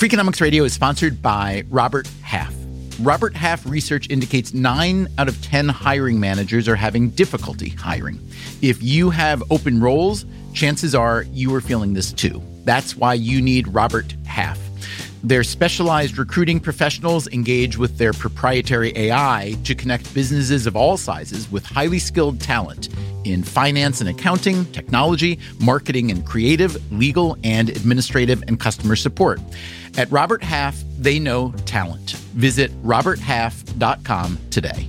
Freakonomics Radio is sponsored by Robert Half. Robert Half research indicates nine out of 10 hiring managers are having difficulty hiring. If you have open roles, chances are you are feeling this too. That's why you need Robert Half. Their specialized recruiting professionals engage with their proprietary AI to connect businesses of all sizes with highly skilled talent in finance and accounting, technology, marketing and creative, legal and administrative, and customer support. At Robert Half, they know talent. Visit roberthalf.com today.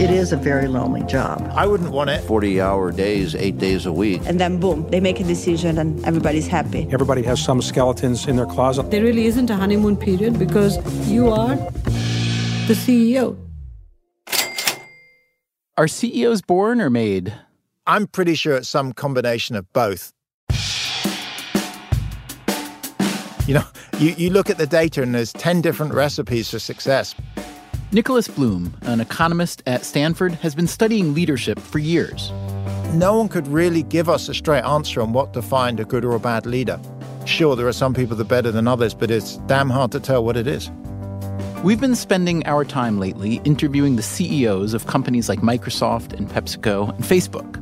It is a very lonely job. I wouldn't want it. 40 hour days, eight days a week. And then, boom, they make a decision and everybody's happy. Everybody has some skeletons in their closet. There really isn't a honeymoon period because you are the CEO. Are CEOs born or made? I'm pretty sure it's some combination of both. You know, you, you look at the data and there's 10 different recipes for success. Nicholas Bloom, an economist at Stanford, has been studying leadership for years. No one could really give us a straight answer on what defined a good or a bad leader. Sure, there are some people that are better than others, but it's damn hard to tell what it is. We've been spending our time lately interviewing the CEOs of companies like Microsoft and PepsiCo and Facebook.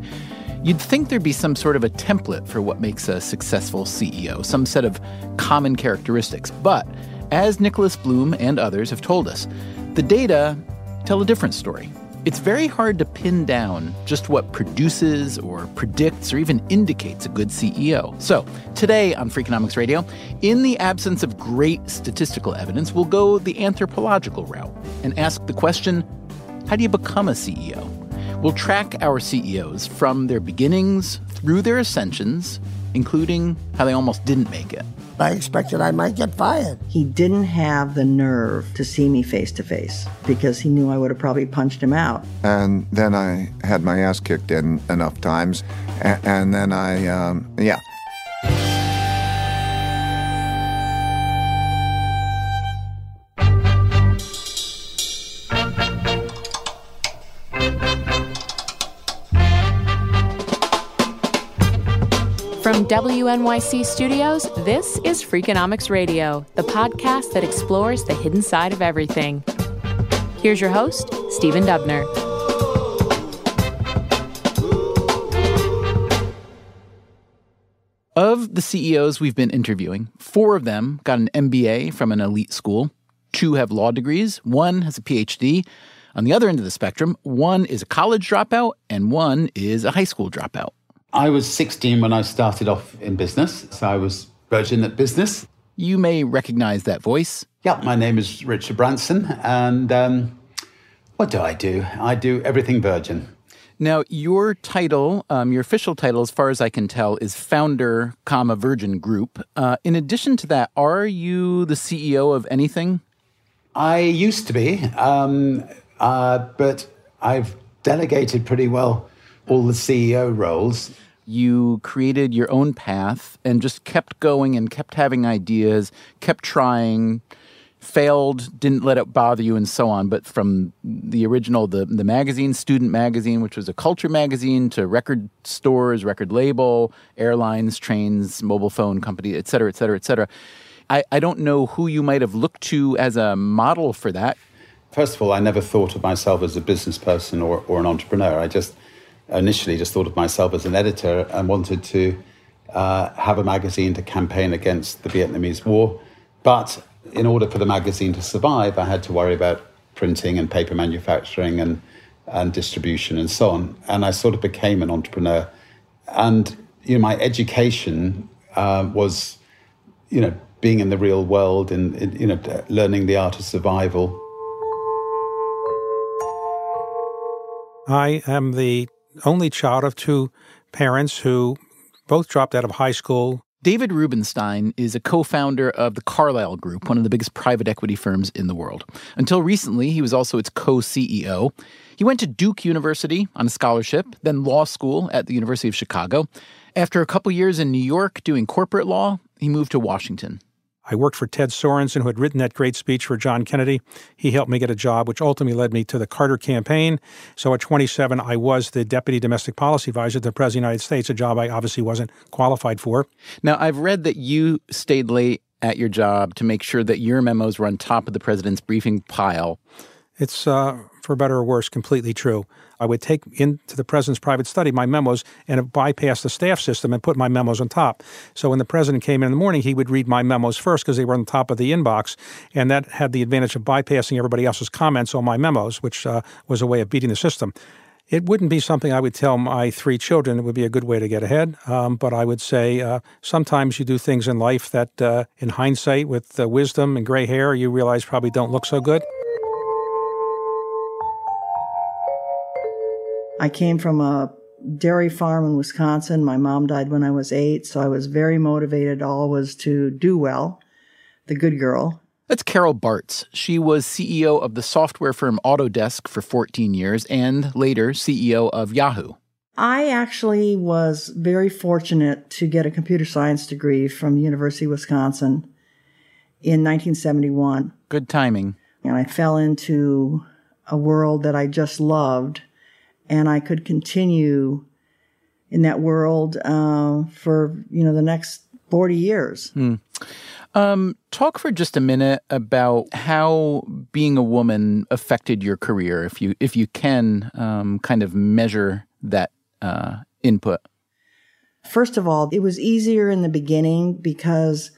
You'd think there'd be some sort of a template for what makes a successful CEO, some set of common characteristics. But as Nicholas Bloom and others have told us, the data tell a different story. It's very hard to pin down just what produces or predicts or even indicates a good CEO. So, today on Freakonomics Radio, in the absence of great statistical evidence, we'll go the anthropological route and ask the question how do you become a CEO? We'll track our CEOs from their beginnings through their ascensions, including how they almost didn't make it. I expected I might get fired. He didn't have the nerve to see me face to face because he knew I would have probably punched him out. And then I had my ass kicked in enough times. And, and then I, um, yeah. WNYC Studios, this is Freakonomics Radio, the podcast that explores the hidden side of everything. Here's your host, Stephen Dubner. Of the CEOs we've been interviewing, four of them got an MBA from an elite school, two have law degrees, one has a PhD. On the other end of the spectrum, one is a college dropout and one is a high school dropout. I was 16 when I started off in business, so I was virgin at business. You may recognize that voice. Yeah, my name is Richard Branson, and um, what do I do? I do everything virgin. Now, your title, um, your official title, as far as I can tell, is founder, comma Virgin Group. Uh, in addition to that, are you the CEO of anything? I used to be, um, uh, but I've delegated pretty well all the CEO roles. You created your own path and just kept going and kept having ideas, kept trying, failed, didn't let it bother you, and so on. But from the original, the, the magazine, Student Magazine, which was a culture magazine, to record stores, record label, airlines, trains, mobile phone company, et cetera, et cetera, et cetera. I, I don't know who you might have looked to as a model for that. First of all, I never thought of myself as a business person or, or an entrepreneur. I just initially just thought of myself as an editor and wanted to uh, have a magazine to campaign against the Vietnamese War. But in order for the magazine to survive, I had to worry about printing and paper manufacturing and, and distribution and so on. And I sort of became an entrepreneur. And you know, my education uh, was, you know, being in the real world and, you know, learning the art of survival. I am the only child of two parents who both dropped out of high school. David Rubenstein is a co founder of the Carlyle Group, one of the biggest private equity firms in the world. Until recently, he was also its co CEO. He went to Duke University on a scholarship, then law school at the University of Chicago. After a couple years in New York doing corporate law, he moved to Washington. I worked for Ted Sorensen, who had written that great speech for John Kennedy. He helped me get a job, which ultimately led me to the Carter campaign. So at 27, I was the deputy domestic policy advisor to the President of the United States, a job I obviously wasn't qualified for. Now, I've read that you stayed late at your job to make sure that your memos were on top of the president's briefing pile. It's, uh, for better or worse, completely true. I would take into the president's private study my memos and bypass the staff system and put my memos on top. So when the president came in in the morning, he would read my memos first because they were on the top of the inbox, and that had the advantage of bypassing everybody else's comments on my memos, which uh, was a way of beating the system. It wouldn't be something I would tell my three children. It would be a good way to get ahead. Um, but I would say uh, sometimes you do things in life that, uh, in hindsight, with uh, wisdom and gray hair, you realize probably don't look so good. I came from a dairy farm in Wisconsin. My mom died when I was eight, so I was very motivated always to do well, the good girl. That's Carol Bartz. She was CEO of the software firm Autodesk for 14 years and later CEO of Yahoo. I actually was very fortunate to get a computer science degree from the University of Wisconsin in 1971. Good timing. And I fell into a world that I just loved and I could continue in that world uh, for you know the next forty years. Hmm. Um, talk for just a minute about how being a woman affected your career, if you if you can um, kind of measure that uh, input. First of all, it was easier in the beginning because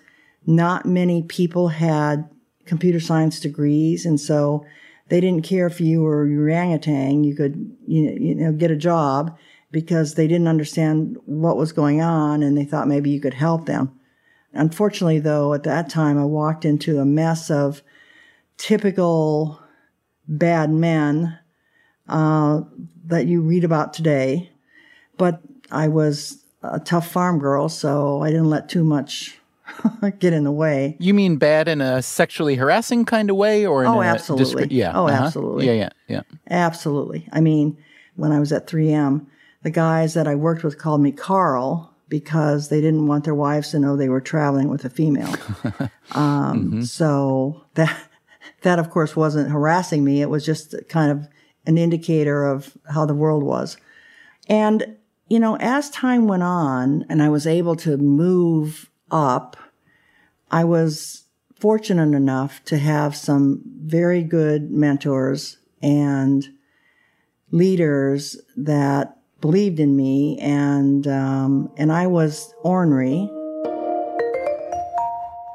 not many people had computer science degrees, and so they didn't care if you were orangutan, you could, you know, get a job because they didn't understand what was going on and they thought maybe you could help them. Unfortunately, though, at that time, I walked into a mess of typical bad men uh, that you read about today. But I was a tough farm girl, so I didn't let too much get in the way. You mean bad in a sexually harassing kind of way, or oh, absolutely, discre- yeah, oh, uh-huh. absolutely, yeah, yeah, yeah, absolutely. I mean, when I was at 3M, the guys that I worked with called me Carl because they didn't want their wives to know they were traveling with a female. um, mm-hmm. So that that of course wasn't harassing me. It was just kind of an indicator of how the world was. And you know, as time went on, and I was able to move up, I was fortunate enough to have some very good mentors and leaders that believed in me, and um, and I was ornery.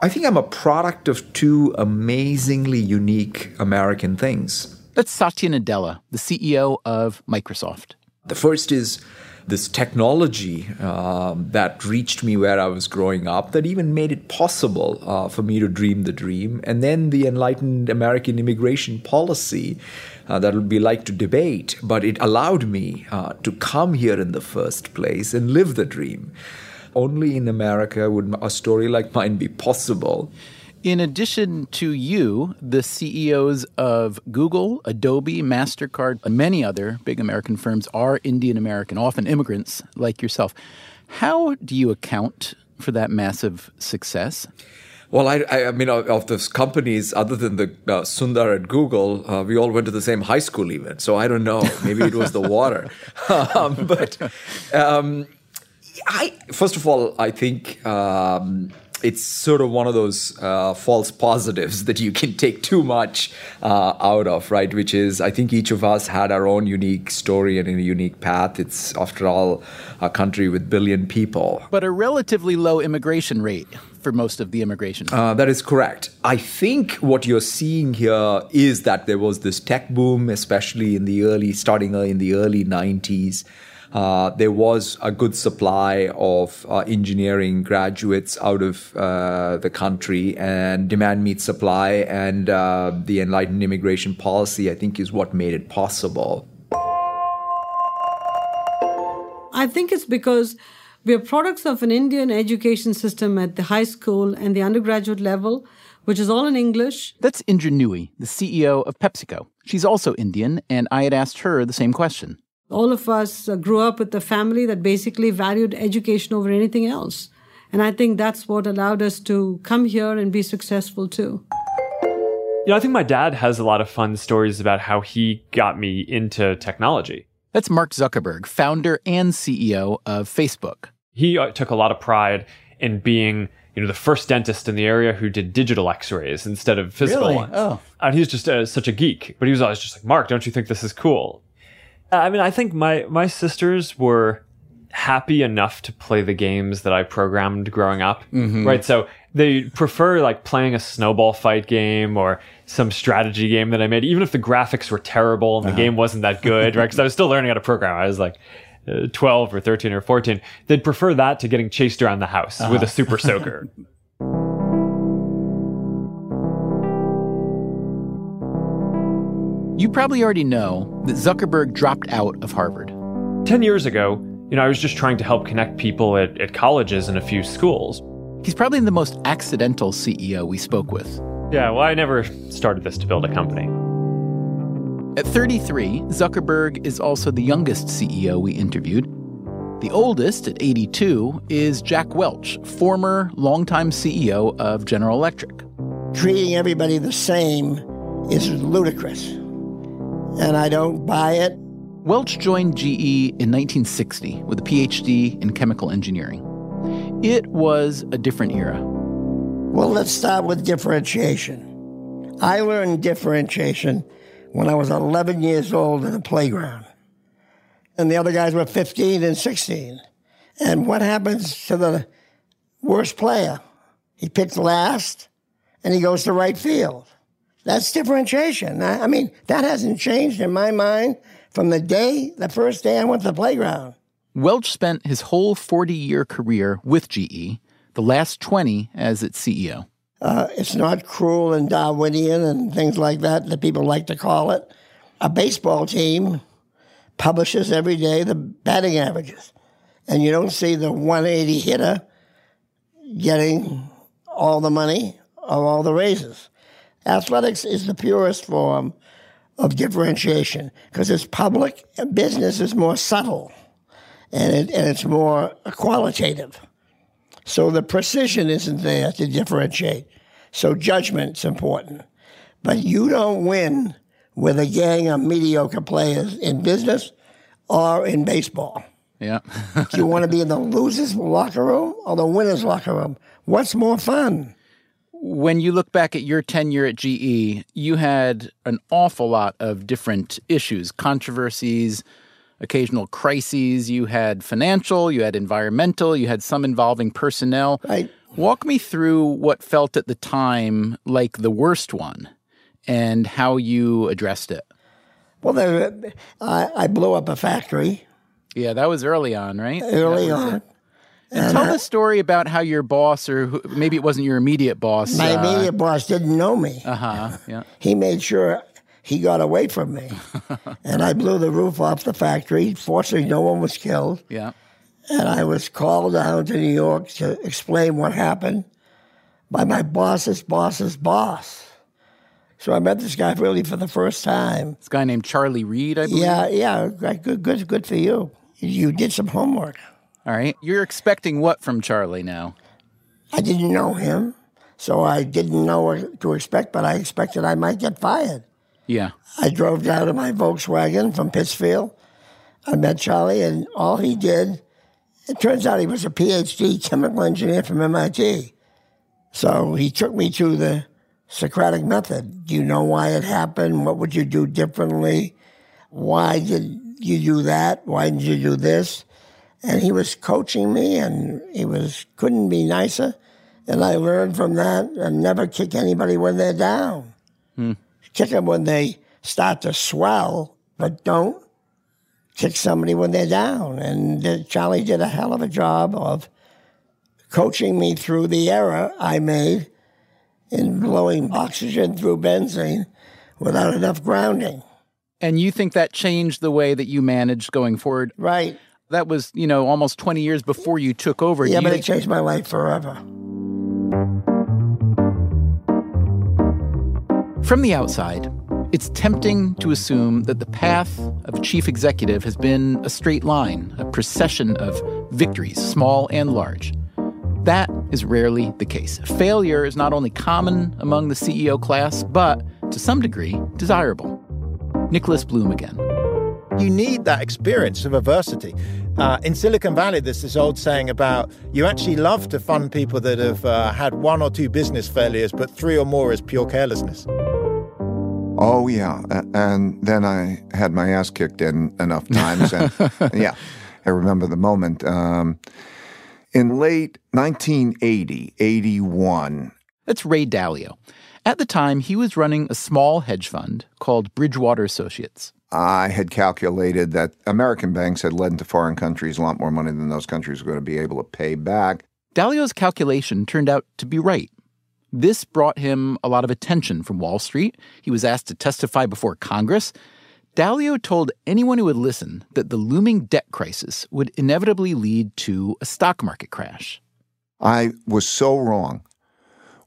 I think I'm a product of two amazingly unique American things. That's Satya Nadella, the CEO of Microsoft. The first is this technology um, that reached me where I was growing up that even made it possible uh, for me to dream the dream. And then the enlightened American immigration policy uh, that would be like to debate, but it allowed me uh, to come here in the first place and live the dream. Only in America would a story like mine be possible. In addition to you, the CEOs of Google, Adobe, MasterCard, and many other big American firms are Indian American, often immigrants like yourself. How do you account for that massive success? Well, I, I, mean, of, of those companies, other than the uh, Sundar at Google, uh, we all went to the same high school, even. So I don't know. Maybe it was the water. um, but um, I, first of all, I think um, it's sort of one of those uh, false positives that you can take too much uh, out of, right? Which is, I think each of us had our own unique story and a unique path. It's, after all, a country with billion people. But a relatively low immigration rate for most of the immigration. Uh, that is correct. I think what you're seeing here is that there was this tech boom, especially in the early, starting in the early 90s. Uh, there was a good supply of uh, engineering graduates out of uh, the country, and demand meets supply, and uh, the enlightened immigration policy, I think, is what made it possible. I think it's because we are products of an Indian education system at the high school and the undergraduate level, which is all in English. That's Indra Nooyi, the CEO of PepsiCo. She's also Indian, and I had asked her the same question. All of us uh, grew up with a family that basically valued education over anything else. And I think that's what allowed us to come here and be successful too. You know, I think my dad has a lot of fun stories about how he got me into technology. That's Mark Zuckerberg, founder and CEO of Facebook. He uh, took a lot of pride in being, you know, the first dentist in the area who did digital X-rays instead of physical Really? ones. Oh. And he's just uh, such a geek, but he was always just like, "Mark, don't you think this is cool?" I mean, I think my my sisters were happy enough to play the games that I programmed growing up, Mhm. right? So they prefer like playing a snowball fight game or some strategy game that I made, even if the graphics were terrible and the Uh-huh. game wasn't that good, right? Because I was still learning how to program. I was like uh, 12 or 13 or 14. They'd prefer that to getting chased around the house with a Uh-huh. super soaker. You probably already know that Zuckerberg dropped out of Harvard. 10 years ago, you know, I was just trying to help connect people at, at colleges and a few schools. He's probably the most accidental CEO we spoke with. Yeah, well, I never started this to build a company. At 33, Zuckerberg is also the youngest CEO we interviewed. The oldest, at 82, is Jack Welch, former longtime CEO of General Electric. Treating everybody the same is ludicrous. And I don't buy it. Welch joined GE in 1960 with a PhD in chemical engineering. It was a different era. Well, let's start with differentiation. I learned differentiation when I was 11 years old in a playground. And the other guys were 15 and 16. And what happens to the worst player? He picks last and he goes to right field. That's differentiation. I, I mean, that hasn't changed in my mind from the day, the first day I went to the playground. Welch spent his whole 40 year career with GE, the last 20 as its CEO. Uh, it's not cruel and Darwinian and things like that that people like to call it. A baseball team publishes every day the batting averages, and you don't see the 180 hitter getting all the money or all the raises. Athletics is the purest form of differentiation because it's public and business is more subtle and, it, and it's more qualitative. So the precision isn't there to differentiate. So judgment's important. But you don't win with a gang of mediocre players in business or in baseball. Yeah. Do you want to be in the losers' locker room or the winners' locker room? What's more fun? When you look back at your tenure at GE, you had an awful lot of different issues, controversies, occasional crises. You had financial, you had environmental, you had some involving personnel. Right. Walk me through what felt at the time like the worst one and how you addressed it. Well, there, I, I blew up a factory Yeah, that was early on, right? early on. it. And tell the story about how your boss, or who, maybe it wasn't your immediate boss. My immediate boss didn't know me. Uh huh. Yeah. He made sure he got away from me. and I blew the roof off the factory. Fortunately, no one was killed. Yeah. And I was called down to New York to explain what happened by my boss's boss's boss. So I met this guy really for the first time. This guy named Charlie Reed, I believe. Yeah, yeah, good, good, good for you. You did some homework. All right. You're expecting what from Charlie now? I didn't know him, so I didn't know what to expect, but I expected I might get fired. Yeah. I drove down in my Volkswagen from Pittsfield. I met Charlie, and all he did, it turns out he was a PhD chemical engineer from MIT. So he took me to the Socratic method. Do you know why it happened? What would you do differently? Why did you do that? Why did you do this? And he was coaching me and he was couldn't be nicer. And I learned from that and never kick anybody when they're down. Hmm. Kick them when they start to swell, but don't kick somebody when they're down. And Charlie did a hell of a job of coaching me through the error I made in blowing oxygen through benzene without enough grounding. And you think that changed the way that you managed going forward? Right. That was, you know, almost 20 years before you took over. Yeah, Do but it changed my life forever. From the outside, it's tempting to assume that the path of chief executive has been a straight line, a procession of victories, small and large. That is rarely the case. Failure is not only common among the CEO class, but to some degree, desirable. Nicholas Bloom again. You need that experience of adversity. Uh, in Silicon Valley, there's this old saying about you actually love to fund people that have uh, had one or two business failures, but three or more is pure carelessness. Oh yeah, A- and then I had my ass kicked in enough times, and yeah, I remember the moment. Um, in late 1980, 81, That's Ray Dalio. At the time, he was running a small hedge fund called Bridgewater Associates. I had calculated that American banks had lent to foreign countries a lot more money than those countries were going to be able to pay back. Dalio's calculation turned out to be right. This brought him a lot of attention from Wall Street. He was asked to testify before Congress. Dalio told anyone who would listen that the looming debt crisis would inevitably lead to a stock market crash. I was so wrong.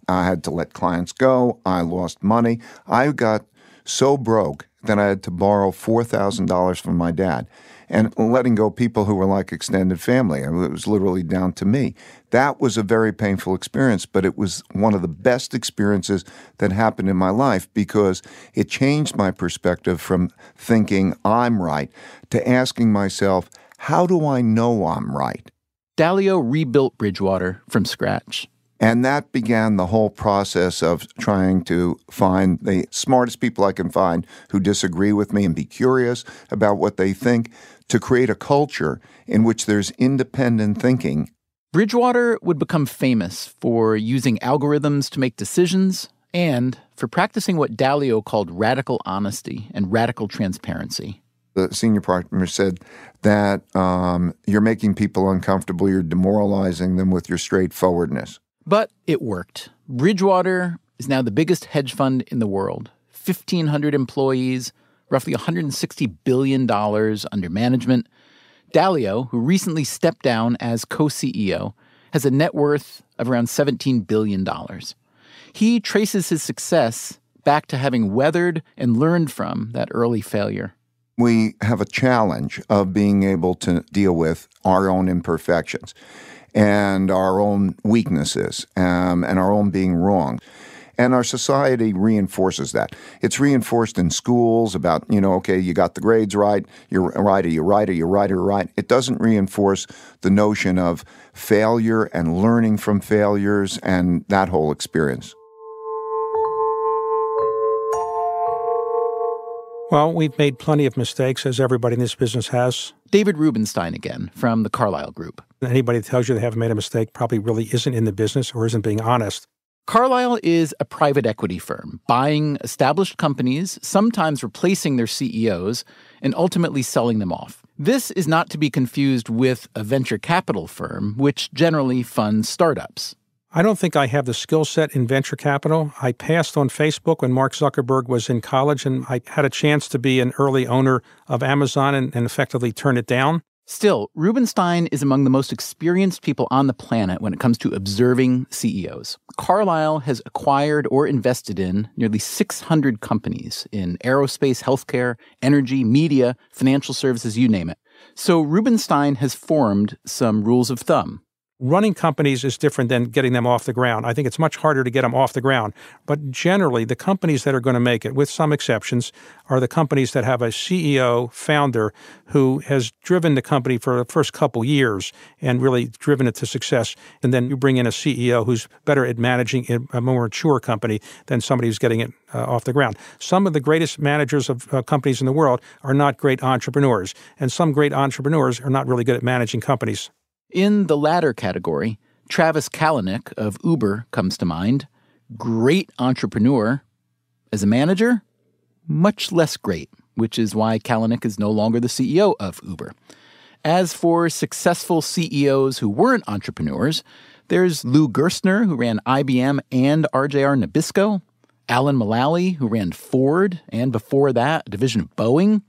I had to let clients go. I lost money. I got so broke that I had to borrow $4,000 from my dad and letting go people who were like extended family. It was literally down to me. That was a very painful experience, but it was one of the best experiences that happened in my life because it changed my perspective from thinking I'm right to asking myself, how do I know I'm right? Dalio rebuilt Bridgewater from scratch. And that began the whole process of trying to find the smartest people I can find who disagree with me and be curious about what they think to create a culture in which there's independent thinking. Bridgewater would become famous for using algorithms to make decisions and for practicing what Dalio called radical honesty and radical transparency. The senior partner said that um, you're making people uncomfortable, you're demoralizing them with your straightforwardness. But it worked. Bridgewater is now the biggest hedge fund in the world 1,500 employees, roughly $160 billion under management. Dalio, who recently stepped down as co CEO, has a net worth of around $17 billion. He traces his success back to having weathered and learned from that early failure. we have a challenge of being able to deal with our own imperfections and our own weaknesses um, and our own being wrong. And our society reinforces that. It's reinforced in schools about, you know, okay, you got the grades right, you're right, or you're right, or you're right, or you're right. It doesn't reinforce the notion of failure and learning from failures and that whole experience. Well, we've made plenty of mistakes, as everybody in this business has. David Rubenstein again from the Carlyle Group. Anybody that tells you they haven't made a mistake probably really isn't in the business or isn't being honest. Carlyle is a private equity firm buying established companies, sometimes replacing their CEOs, and ultimately selling them off. This is not to be confused with a venture capital firm, which generally funds startups. I don't think I have the skill set in venture capital. I passed on Facebook when Mark Zuckerberg was in college, and I had a chance to be an early owner of Amazon and, and effectively turn it down. Still, Rubenstein is among the most experienced people on the planet when it comes to observing CEOs. Carlyle has acquired or invested in nearly 600 companies in aerospace, healthcare, energy, media, financial services, you name it. So Rubenstein has formed some rules of thumb. Running companies is different than getting them off the ground. I think it's much harder to get them off the ground. But generally, the companies that are going to make it, with some exceptions, are the companies that have a CEO, founder, who has driven the company for the first couple years and really driven it to success. And then you bring in a CEO who's better at managing a more mature company than somebody who's getting it uh, off the ground. Some of the greatest managers of uh, companies in the world are not great entrepreneurs, and some great entrepreneurs are not really good at managing companies. In the latter category, Travis Kalanick of Uber comes to mind. Great entrepreneur. As a manager, much less great, which is why Kalanick is no longer the CEO of Uber. As for successful CEOs who weren't entrepreneurs, there's Lou Gerstner, who ran IBM and RJR Nabisco, Alan Mulally, who ran Ford, and before that, a division of Boeing.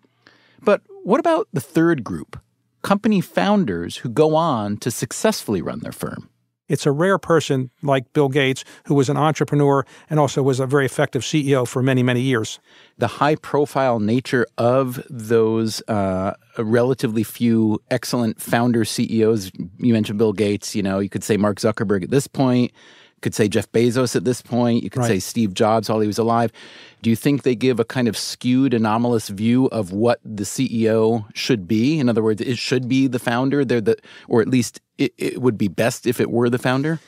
But what about the third group? Company founders who go on to successfully run their firm. It's a rare person like Bill Gates, who was an entrepreneur and also was a very effective CEO for many, many years. The high profile nature of those uh, relatively few excellent founder CEOs, you mentioned Bill Gates, you know, you could say Mark Zuckerberg at this point, could say Jeff Bezos at this point. You could right. say Steve Jobs while he was alive. Do you think they give a kind of skewed, anomalous view of what the CEO should be? In other words, it should be the founder. They're the, or at least it, it would be best if it were the founder.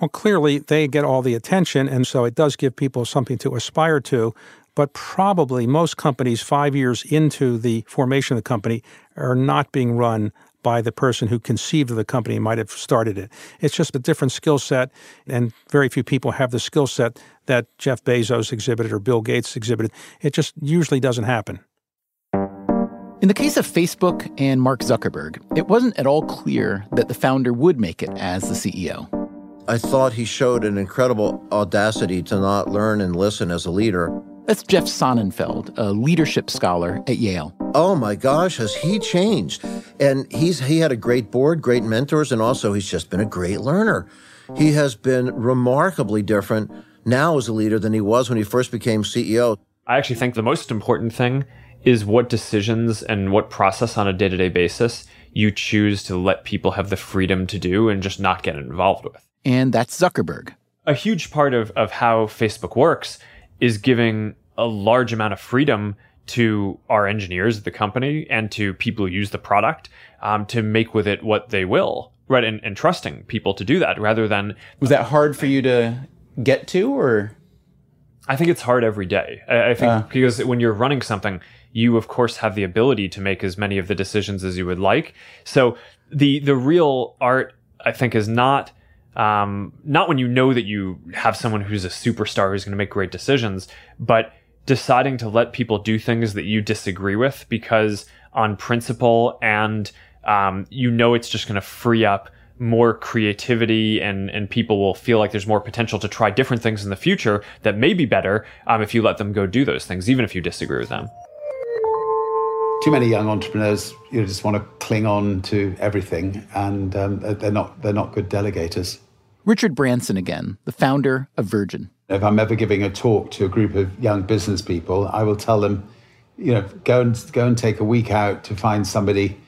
Well, clearly they get all the attention, and so it does give people something to aspire to. But probably most companies, five years into the formation of the company, are not being run by the person who conceived of the company might have started it. It's just a different skill set, and very few people have the skill set that Jeff Bezos exhibited or Bill Gates exhibited. It just usually doesn't happen. In the case of Facebook and Mark Zuckerberg, it wasn't at all clear that the founder would make it as the CEO. I thought he showed an incredible audacity to not learn and listen as a leader that's Jeff Sonnenfeld, a leadership scholar at Yale. Oh my gosh, has he changed? And he's he had a great board, great mentors, and also he's just been a great learner. He has been remarkably different now as a leader than he was when he first became CEO. I actually think the most important thing is what decisions and what process on a day to day basis you choose to let people have the freedom to do and just not get involved with. And that's Zuckerberg. A huge part of, of how Facebook works is giving a large amount of freedom to our engineers at the company and to people who use the product um, to make with it what they will right? And, and trusting people to do that rather than was that hard for you to get to or? I think it's hard every day. I, I think uh. because when you're running something you of course have the ability to make as many of the decisions as you would like. So the the real art i think is not um, not when you know that you have someone who's a superstar who's going to make great decisions, but deciding to let people do things that you disagree with because on principle and um, you know it's just going to free up more creativity and and people will feel like there's more potential to try different things in the future that may be better um, if you let them go do those things, even if you disagree with them. Too many young entrepreneurs, you know, just want to cling on to everything, and um, they're not they're not good delegators. Richard Branson again, the founder of Virgin. If I'm ever giving a talk to a group of young business people, I will tell them, you know, go and go and take a week out to find somebody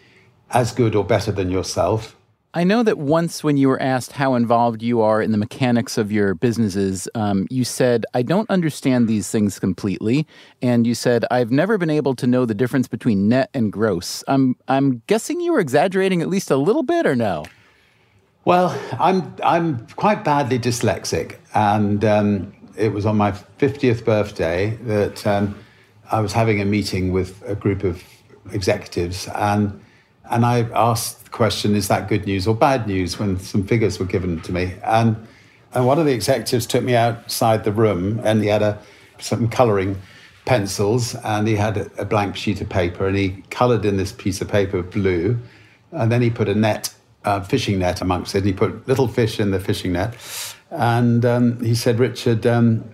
as good or better than yourself. I know that once, when you were asked how involved you are in the mechanics of your businesses, um, you said, I don't understand these things completely. And you said, I've never been able to know the difference between net and gross. I'm, I'm guessing you were exaggerating at least a little bit, or no? Well, I'm I'm quite badly dyslexic, and um, it was on my fiftieth birthday that um, I was having a meeting with a group of executives, and and I asked the question: Is that good news or bad news? When some figures were given to me, and and one of the executives took me outside the room, and he had a some colouring pencils, and he had a, a blank sheet of paper, and he coloured in this piece of paper blue, and then he put a net uh, fishing net amongst it. He put little fish in the fishing net. And um, he said, Richard, um,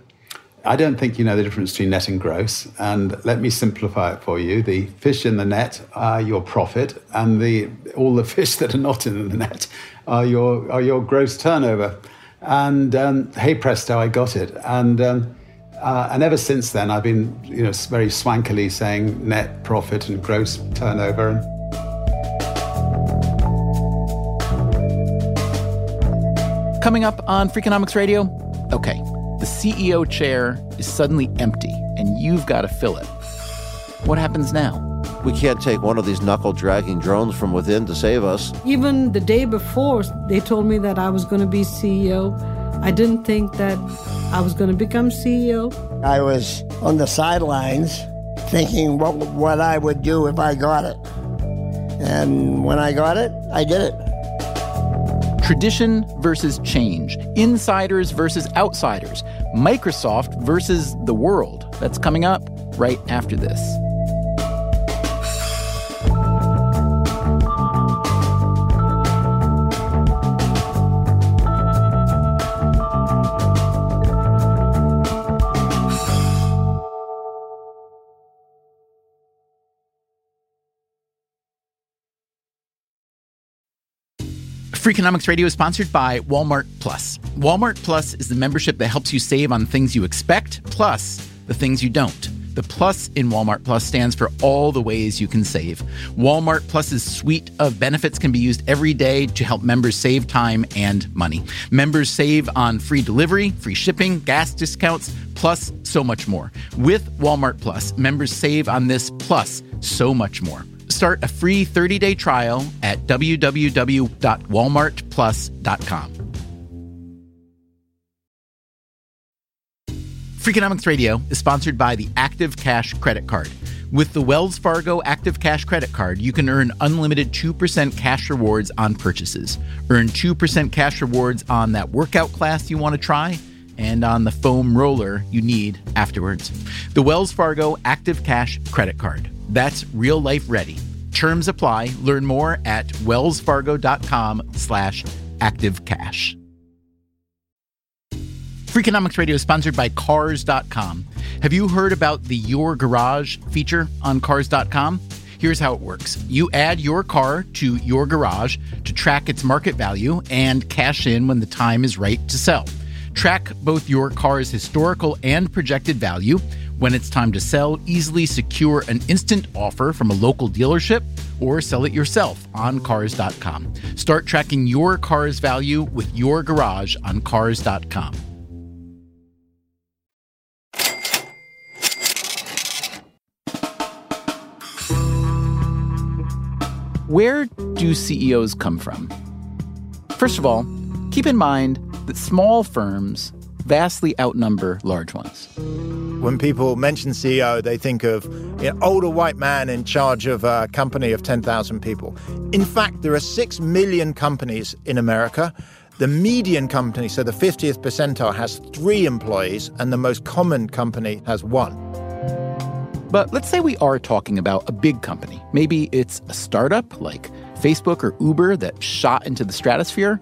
I don't think you know the difference between net and gross. And let me simplify it for you. The fish in the net are your profit, and the, all the fish that are not in the net are your, are your gross turnover. And um, hey presto, I got it. And, um, uh, and ever since then, I've been you know, very swankily saying net profit and gross turnover. Coming up on Freakonomics Radio, okay, the CEO chair is suddenly empty and you've got to fill it. What happens now? We can't take one of these knuckle dragging drones from within to save us. Even the day before they told me that I was going to be CEO, I didn't think that I was going to become CEO. I was on the sidelines thinking what, what I would do if I got it. And when I got it, I did it. Tradition versus change, insiders versus outsiders, Microsoft versus the world. That's coming up right after this. Freakonomics Radio is sponsored by Walmart Plus. Walmart Plus is the membership that helps you save on things you expect, plus the things you don't. The plus in Walmart Plus stands for all the ways you can save. Walmart Plus's suite of benefits can be used every day to help members save time and money. Members save on free delivery, free shipping, gas discounts, plus so much more. With Walmart Plus, members save on this plus so much more. Start a free 30-day trial at www.walmartplus.com. Freakonomics Radio is sponsored by the Active Cash Credit Card. With the Wells Fargo Active Cash Credit Card, you can earn unlimited 2% cash rewards on purchases. Earn 2% cash rewards on that workout class you want to try and on the foam roller you need afterwards. The Wells Fargo Active Cash Credit Card. That's real life ready. Terms apply. Learn more at wellsfargo.com slash activecash. Freakonomics Radio is sponsored by Cars.com. Have you heard about the Your Garage feature on Cars.com? Here's how it works. You add your car to your garage to track its market value and cash in when the time is right to sell. Track both your car's historical and projected value. When it's time to sell, easily secure an instant offer from a local dealership or sell it yourself on cars.com. Start tracking your car's value with your garage on cars.com. Where do CEOs come from? First of all, keep in mind that small firms vastly outnumber large ones. When people mention CEO, they think of an older white man in charge of a company of 10,000 people. In fact, there are 6 million companies in America. The median company, so the 50th percentile, has three employees, and the most common company has one. But let's say we are talking about a big company. Maybe it's a startup like Facebook or Uber that shot into the stratosphere.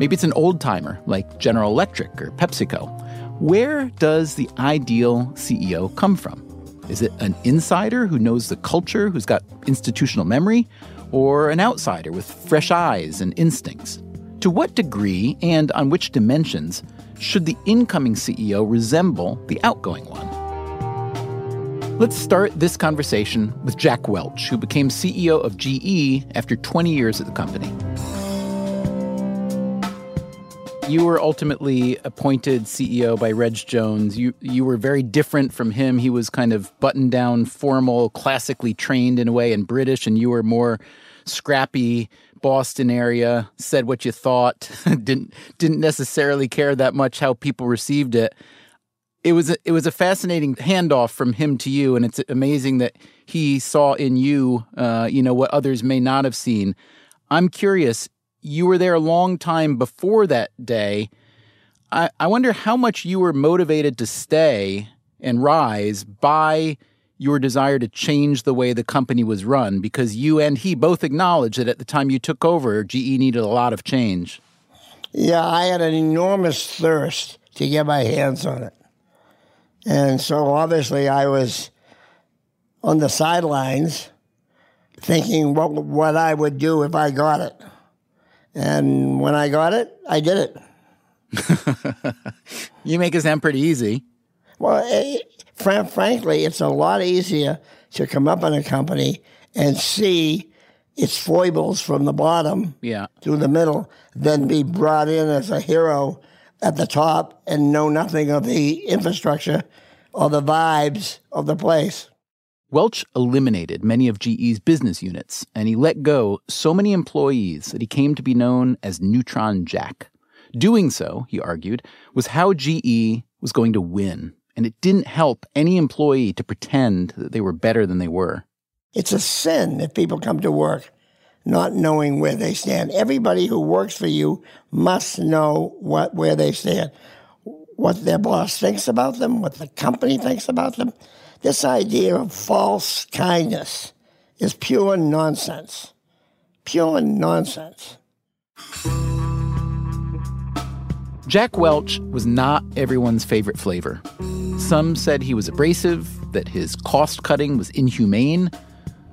Maybe it's an old timer like General Electric or PepsiCo. Where does the ideal CEO come from? Is it an insider who knows the culture, who's got institutional memory, or an outsider with fresh eyes and instincts? To what degree and on which dimensions should the incoming CEO resemble the outgoing one? Let's start this conversation with Jack Welch, who became CEO of GE after 20 years at the company. You were ultimately appointed CEO by Reg Jones. You you were very different from him. He was kind of buttoned down, formal, classically trained in a way and British, and you were more scrappy, Boston area, said what you thought, didn't didn't necessarily care that much how people received it. It was a, it was a fascinating handoff from him to you, and it's amazing that he saw in you, uh, you know, what others may not have seen. I'm curious you were there a long time before that day. I, I wonder how much you were motivated to stay and rise by your desire to change the way the company was run because you and he both acknowledged that at the time you took over, GE needed a lot of change. Yeah, I had an enormous thirst to get my hands on it. And so obviously I was on the sidelines thinking what, what I would do if I got it. And when I got it, I did it. you make it sound pretty easy. Well, eh, it, fr- frankly, it's a lot easier to come up in a company and see its foibles from the bottom yeah. through the middle, then be brought in as a hero at the top and know nothing of the infrastructure or the vibes of the place. Welch eliminated many of GE's business units, and he let go so many employees that he came to be known as Neutron Jack. Doing so, he argued, was how GE was going to win, and it didn't help any employee to pretend that they were better than they were. It's a sin if people come to work not knowing where they stand. Everybody who works for you must know what where they stand, what their boss thinks about them, what the company thinks about them. This idea of false kindness is pure nonsense. Pure nonsense. Jack Welch was not everyone's favorite flavor. Some said he was abrasive, that his cost cutting was inhumane.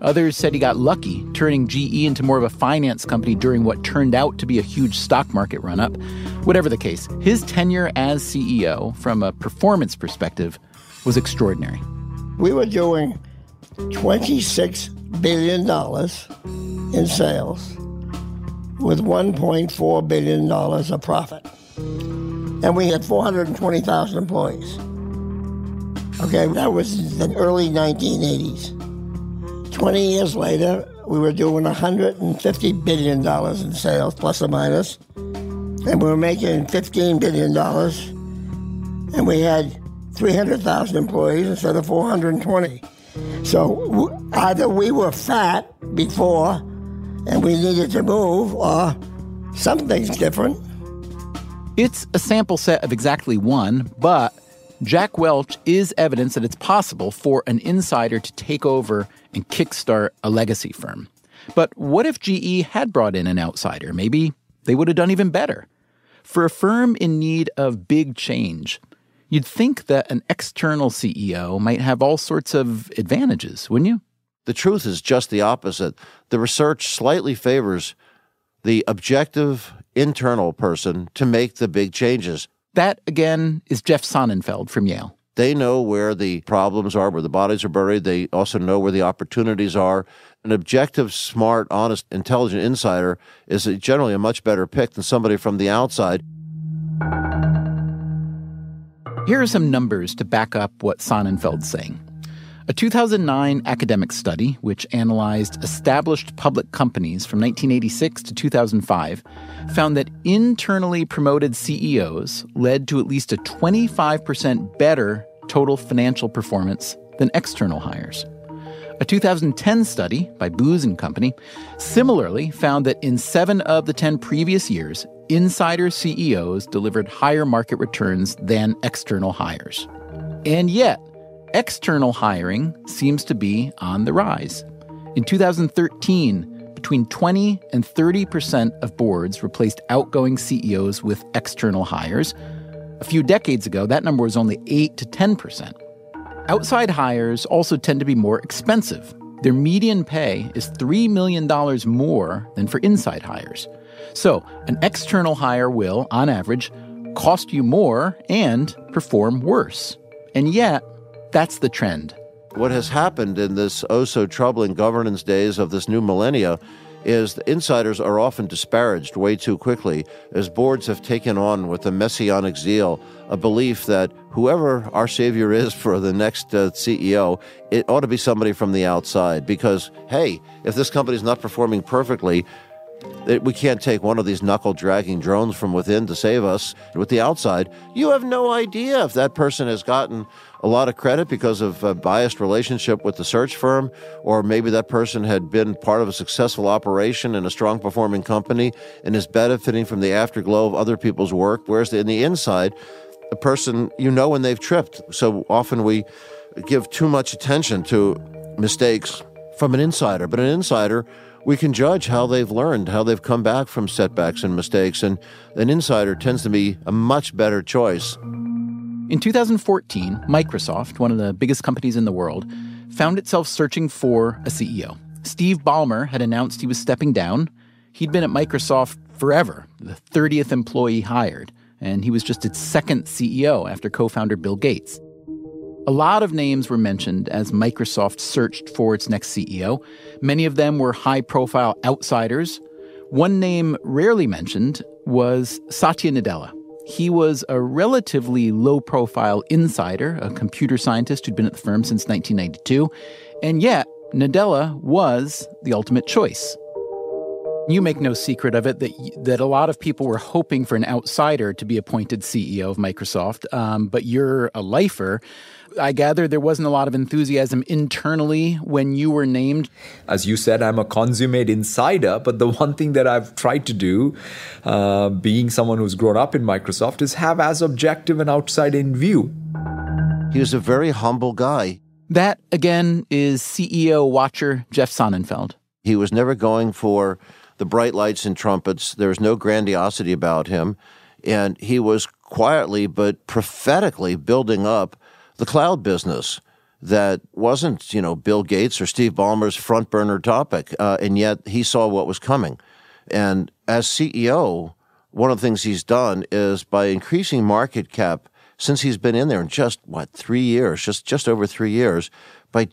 Others said he got lucky, turning GE into more of a finance company during what turned out to be a huge stock market run up. Whatever the case, his tenure as CEO, from a performance perspective, was extraordinary. We were doing $26 billion in sales with $1.4 billion of profit and we had 420,000 employees. Okay, that was the early 1980s. 20 years later, we were doing $150 billion in sales, plus or minus, and we were making $15 billion, and we had 300,000 employees instead of 420. So either we were fat before and we needed to move, or something's different. It's a sample set of exactly one, but Jack Welch is evidence that it's possible for an insider to take over and kickstart a legacy firm. But what if GE had brought in an outsider? Maybe they would have done even better. For a firm in need of big change, you'd think that an external CEO might have all sorts of advantages, wouldn't you? The truth is just the opposite. The research slightly favors the objective internal person to make the big changes. That, again, is Jeff Sonnenfeld from Yale. They know where the problems are, where the bodies are buried. They also know where the opportunities are. An objective, smart, honest, intelligent insider is generally a much better pick than somebody from the outside. Here are some numbers to back up what Sonnenfeld's saying. A 2009 academic study, which analyzed established public companies from 1986 to 2005, found that internally promoted CEOs led to at least a 25% better total financial performance than external hires. A 2010 study by Booz and Company similarly found that in 7 of the 10 previous years, insider CEOs delivered higher market returns than external hires. And yet, External hiring seems to be on the rise. In 2013, between 20 and 30 percent of boards replaced outgoing CEOs with external hires. A few decades ago, that number was only 8 to 10 percent. Outside hires also tend to be more expensive. Their median pay is $3 million more than for inside hires. So, an external hire will, on average, cost you more and perform worse. And yet, that's the trend. What has happened in this oh so troubling governance days of this new millennia is the insiders are often disparaged way too quickly as boards have taken on with a messianic zeal a belief that whoever our savior is for the next uh, CEO, it ought to be somebody from the outside because, hey, if this company is not performing perfectly, we can't take one of these knuckle dragging drones from within to save us. With the outside, you have no idea if that person has gotten a lot of credit because of a biased relationship with the search firm, or maybe that person had been part of a successful operation in a strong performing company and is benefiting from the afterglow of other people's work. Whereas in the inside, a person, you know when they've tripped. So often we give too much attention to mistakes from an insider, but an insider we can judge how they've learned, how they've come back from setbacks and mistakes, and an insider tends to be a much better choice. In 2014, Microsoft, one of the biggest companies in the world, found itself searching for a CEO. Steve Ballmer had announced he was stepping down. He'd been at Microsoft forever, the 30th employee hired, and he was just its second CEO after co founder Bill Gates. A lot of names were mentioned as Microsoft searched for its next CEO. Many of them were high profile outsiders. One name rarely mentioned was Satya Nadella. He was a relatively low profile insider, a computer scientist who'd been at the firm since 1992, and yet Nadella was the ultimate choice. You make no secret of it that that a lot of people were hoping for an outsider to be appointed CEO of Microsoft, um, but you're a lifer. I gather there wasn't a lot of enthusiasm internally when you were named. As you said, I'm a consummate insider, but the one thing that I've tried to do, uh, being someone who's grown up in Microsoft, is have as objective an outside in view. He was a very humble guy. That, again, is CEO watcher Jeff Sonnenfeld. He was never going for the bright lights and trumpets. There was no grandiosity about him. And he was quietly but prophetically building up the cloud business that wasn't, you know, Bill Gates or Steve Ballmer's front burner topic. Uh, and yet he saw what was coming. And as CEO, one of the things he's done is by increasing market cap since he's been in there in just what three years, just just over three years, by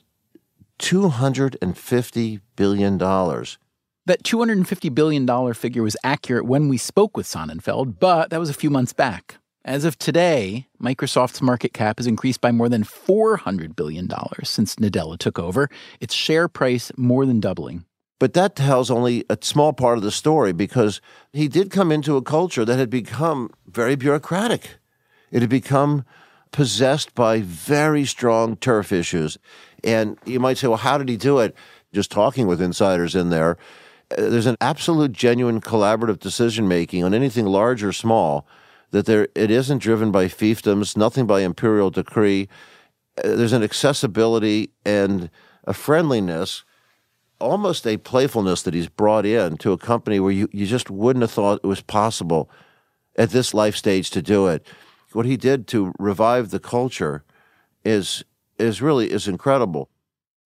two hundred and fifty billion dollars. That $250 billion figure was accurate when we spoke with Sonnenfeld, but that was a few months back. As of today, Microsoft's market cap has increased by more than $400 billion since Nadella took over, its share price more than doubling. But that tells only a small part of the story because he did come into a culture that had become very bureaucratic. It had become possessed by very strong turf issues. And you might say, well, how did he do it? Just talking with insiders in there, uh, there's an absolute genuine collaborative decision making on anything large or small that there it isn't driven by fiefdoms nothing by imperial decree uh, there's an accessibility and a friendliness almost a playfulness that he's brought in to a company where you, you just wouldn't have thought it was possible at this life stage to do it what he did to revive the culture is is really is incredible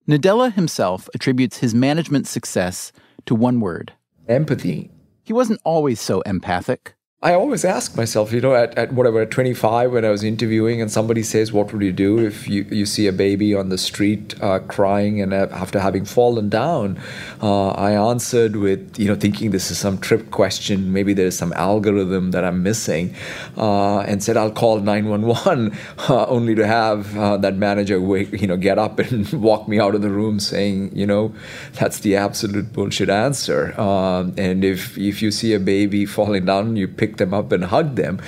nadella himself attributes his management success to one word empathy. He wasn't always so empathic. I always ask myself, you know, at, at whatever, at 25 when I was interviewing and somebody says, What would you do if you, you see a baby on the street uh, crying and after having fallen down? Uh, I answered with, you know, thinking this is some trip question, maybe there's some algorithm that I'm missing, uh, and said, I'll call 911, uh, only to have uh, that manager, wake, you know, get up and walk me out of the room saying, you know, that's the absolute bullshit answer. Um, and if, if you see a baby falling down, you pick them up and hug them.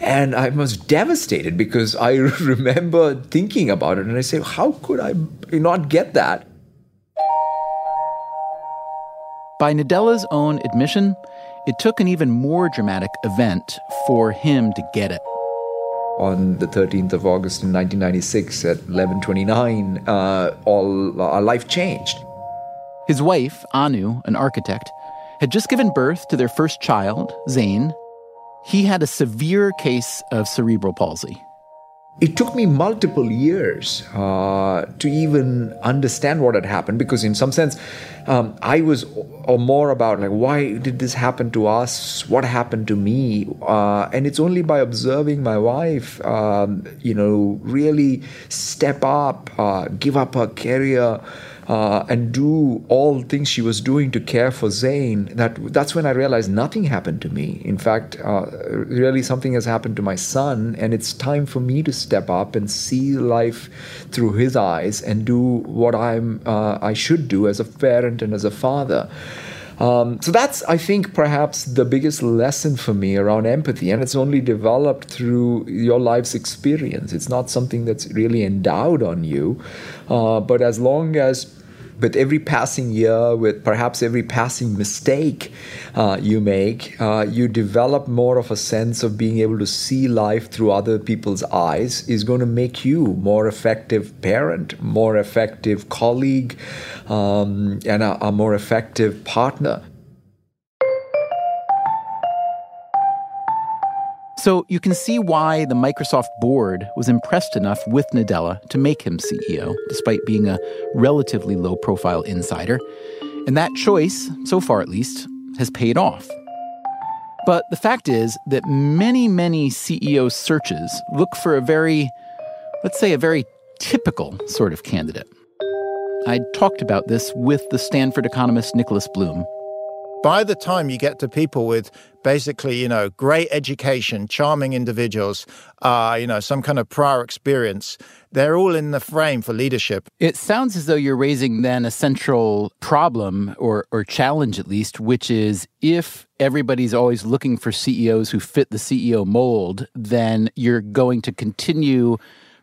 And I was devastated because I remember thinking about it and I say, how could I not get that? By Nadella's own admission, it took an even more dramatic event for him to get it. On the 13th of August in 1996 at 11:29, uh, all our life changed. His wife, Anu, an architect, had just given birth to their first child, Zain, he had a severe case of cerebral palsy. It took me multiple years uh, to even understand what had happened because, in some sense, um, I was or more about like why did this happen to us? What happened to me? Uh, and it's only by observing my wife, um, you know, really step up, uh, give up her career uh, and do all things she was doing to care for Zain, that that's when I realized nothing happened to me. In fact, uh, really something has happened to my son, and it's time for me to step up and see life through his eyes and do what I'm uh, I should do as a parent and as a father. Um, so that's, I think, perhaps the biggest lesson for me around empathy, and it's only developed through your life's experience. It's not something that's really endowed on you, uh, but as long as with every passing year, with perhaps every passing mistake uh, you make, uh, you develop more of a sense of being able to see life through other people's eyes, is going to make you more effective parent, more effective colleague, um, and a, a more effective partner. So you can see why the Microsoft board was impressed enough with Nadella to make him CEO, despite being a relatively low profile insider. And that choice, so far at least, has paid off. But the fact is that many, many CEO searches look for a very, let's say, a very typical sort of candidate. I talked about this with the Stanford economist Nicholas Bloom. By the time you get to people with basically, you know, great education, charming individuals, uh, you know, some kind of prior experience, they're all in the frame for leadership. It sounds as though you're raising then a central problem or, or challenge at least, which is if everybody's always looking for CEOs who fit the CEO mold, then you're going to continue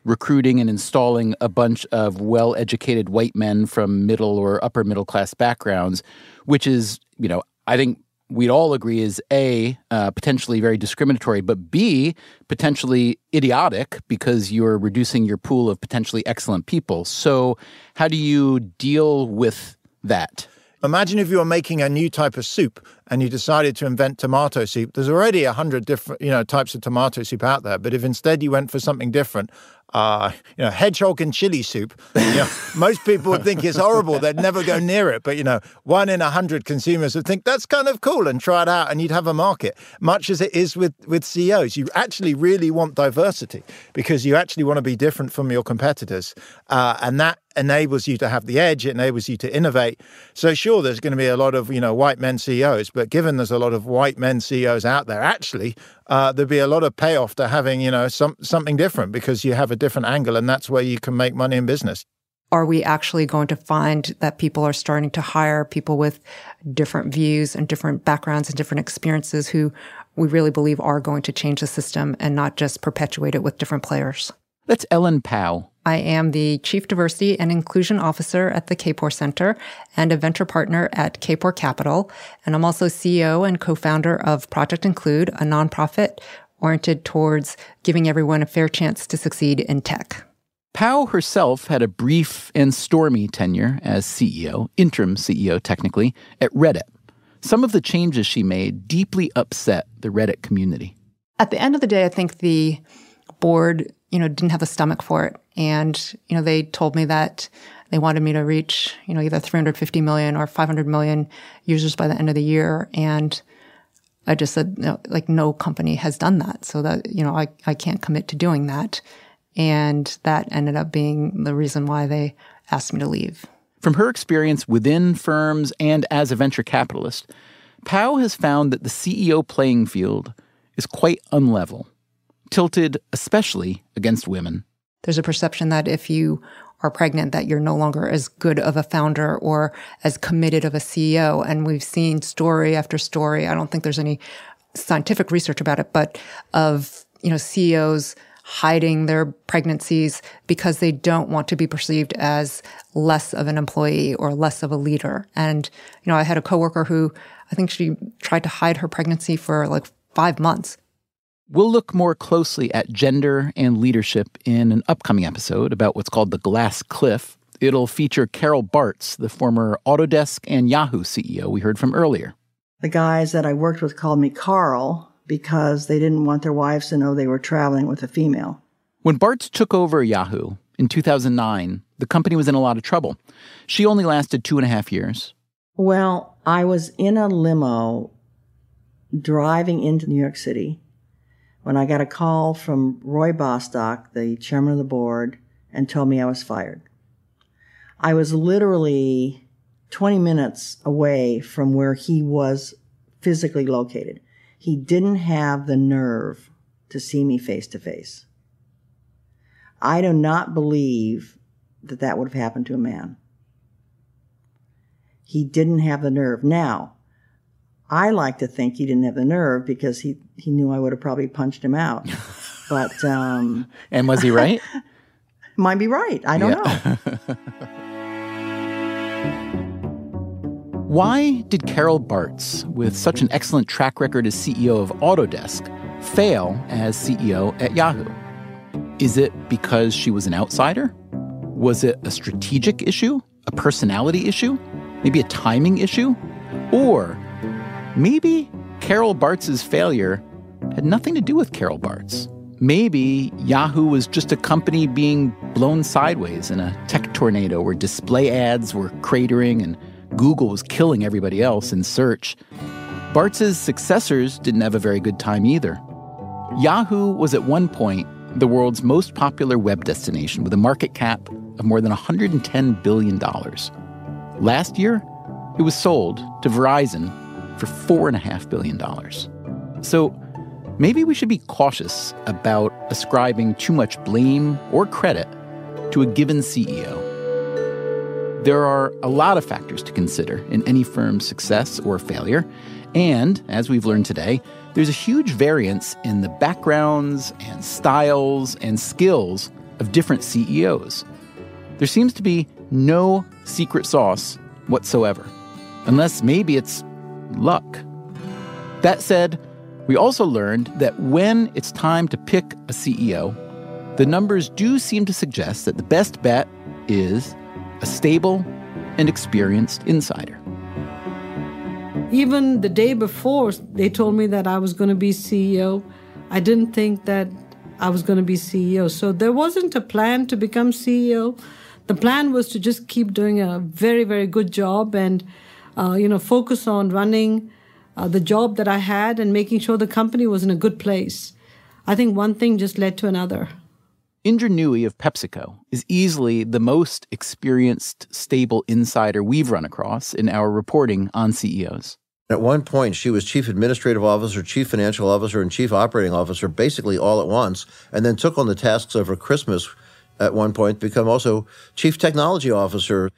recruiting and installing a bunch of well educated white men from middle or upper middle class backgrounds, which is, you know, I think we'd all agree is A, uh, potentially very discriminatory, but B, potentially idiotic because you're reducing your pool of potentially excellent people. So, how do you deal with that? Imagine if you were making a new type of soup and you decided to invent tomato soup. There's already a hundred different, you know, types of tomato soup out there. But if instead you went for something different, uh, you know, hedgehog and chili soup. You know, most people would think it's horrible. They'd never go near it. But, you know, one in a hundred consumers would think that's kind of cool and try it out and you'd have a market. Much as it is with, with CEOs, you actually really want diversity because you actually want to be different from your competitors. Uh, and that enables you to have the edge. It enables you to innovate. So sure, there's going to be a lot of, you know, white men CEOs, but given there's a lot of white men CEOs out there, actually, uh, there'd be a lot of payoff to having, you know, some, something different because you have a different angle and that's where you can make money in business. Are we actually going to find that people are starting to hire people with different views and different backgrounds and different experiences who we really believe are going to change the system and not just perpetuate it with different players? That's Ellen Pao. I am the Chief Diversity and Inclusion Officer at the Kapor Center and a venture partner at Kapor Capital. And I'm also CEO and co-founder of Project Include, a nonprofit oriented towards giving everyone a fair chance to succeed in tech. Pao herself had a brief and stormy tenure as CEO, interim CEO technically, at Reddit. Some of the changes she made deeply upset the Reddit community. At the end of the day, I think the board, you know, didn't have the stomach for it. And, you know, they told me that they wanted me to reach, you know, either 350 million or 500 million users by the end of the year. And I just said, no, like, no company has done that. So that, you know, I, I can't commit to doing that. And that ended up being the reason why they asked me to leave. From her experience within firms and as a venture capitalist, Pao has found that the CEO playing field is quite unlevel, tilted especially against women. There's a perception that if you are pregnant that you're no longer as good of a founder or as committed of a CEO. And we've seen story after story. I don't think there's any scientific research about it, but of, you know, CEOs hiding their pregnancies because they don't want to be perceived as less of an employee or less of a leader. And, you know, I had a coworker who I think she tried to hide her pregnancy for like five months. We'll look more closely at gender and leadership in an upcoming episode about what's called the glass cliff. It'll feature Carol Bartz, the former Autodesk and Yahoo CEO we heard from earlier. The guys that I worked with called me Carl because they didn't want their wives to know they were traveling with a female. When Bartz took over Yahoo in 2009, the company was in a lot of trouble. She only lasted two and a half years. Well, I was in a limo driving into New York City when I got a call from Roy Bostock, the chairman of the board, and told me I was fired. I was literally 20 minutes away from where he was physically located. He didn't have the nerve to see me face to face. I do not believe that that would have happened to a man. He didn't have the nerve. Now, I like to think he didn't have the nerve because he, he knew I would have probably punched him out. But um, and was he right? might be right. I don't yeah. know. Why did Carol Bartz, with such an excellent track record as CEO of Autodesk, fail as CEO at Yahoo? Is it because she was an outsider? Was it a strategic issue? A personality issue? Maybe a timing issue? Or maybe Carol Bartz's failure had nothing to do with Carol Bartz. Maybe Yahoo was just a company being blown sideways in a tech tornado where display ads were cratering and Google was killing everybody else in search. Bartz's successors didn't have a very good time either. Yahoo was at one point the world's most popular web destination with a market cap of more than $110 billion. Last year, it was sold to Verizon for $4.5 billion. So maybe we should be cautious about ascribing too much blame or credit to a given CEO. There are a lot of factors to consider in any firm's success or failure. And, as we've learned today, there's a huge variance in the backgrounds and styles and skills of different CEOs. There seems to be no secret sauce whatsoever, unless maybe it's luck. That said, we also learned that when it's time to pick a CEO, the numbers do seem to suggest that the best bet is a stable and experienced insider. Even the day before they told me that I was going to be CEO, I didn't think that I was going to be CEO. So there wasn't a plan to become CEO. The plan was to just keep doing a very, very good job and, uh, you know, focus on running uh, the job that I had and making sure the company was in a good place. I think one thing just led to another. Indra Nooyi of PepsiCo is easily the most experienced, stable insider we've run across in our reporting on CEOs. At one point, she was chief administrative officer, chief financial officer, and chief operating officer basically all at once, and then took on the tasks over Christmas at one point, become also chief technology officer.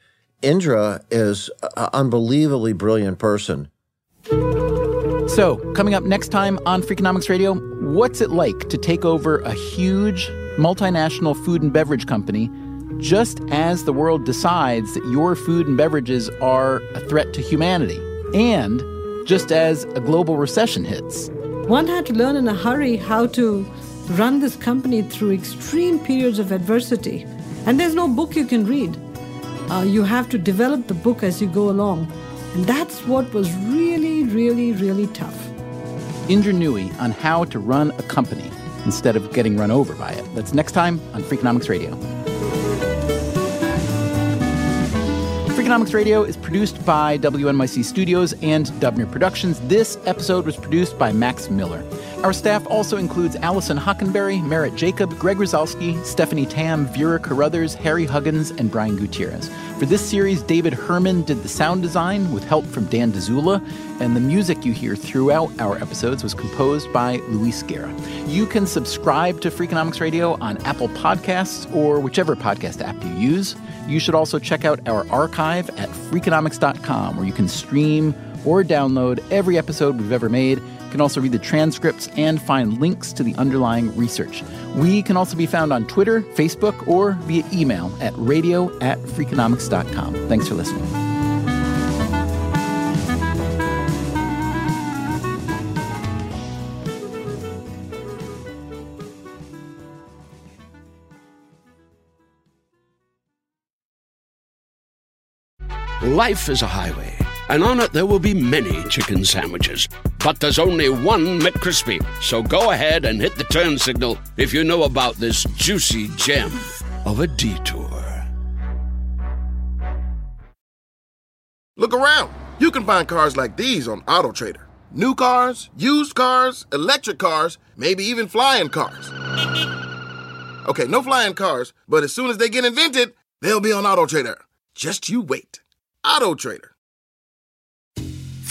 Indra is an unbelievably brilliant person. So, coming up next time on Freakonomics Radio, what's it like to take over a huge multinational food and beverage company just as the world decides that your food and beverages are a threat to humanity, and just as a global recession hits? One had to learn in a hurry how to run this company through extreme periods of adversity. And there's no book you can read. Uh, you have to develop the book as you go along. And that's what was really, really, really tough. Nooyi on how to run a company instead of getting run over by it. That's next time on Freakonomics Radio. Freakonomics Radio is produced by WNYC Studios and Dubner Productions. This episode was produced by Max Miller. Our staff also includes Alison Hockenberry, Merritt Jacob, Greg Rosalsky, Stephanie Tam, Vera Carruthers, Harry Huggins, and Brian Gutierrez. For this series, David Herman did the sound design with help from Dan Dzula, and the music you hear throughout our episodes was composed by Luis Guerra. You can subscribe to Freakonomics Radio on Apple Podcasts or whichever podcast app you use. You should also check out our archive at freakonomics.com, where you can stream or download every episode we've ever made. You can also read the transcripts and find links to the underlying research. We can also be found on Twitter, Facebook, or via email at radio at freakonomics.com. Thanks for listening. Life is a highway, and on it there will be many chicken sandwiches. But there's only one McCrispy. So go ahead and hit the turn signal if you know about this juicy gem of a detour. Look around. You can find cars like these on AutoTrader. New cars, used cars, electric cars, maybe even flying cars. Okay, no flying cars, but as soon as they get invented, they'll be on AutoTrader. Just you wait. AutoTrader.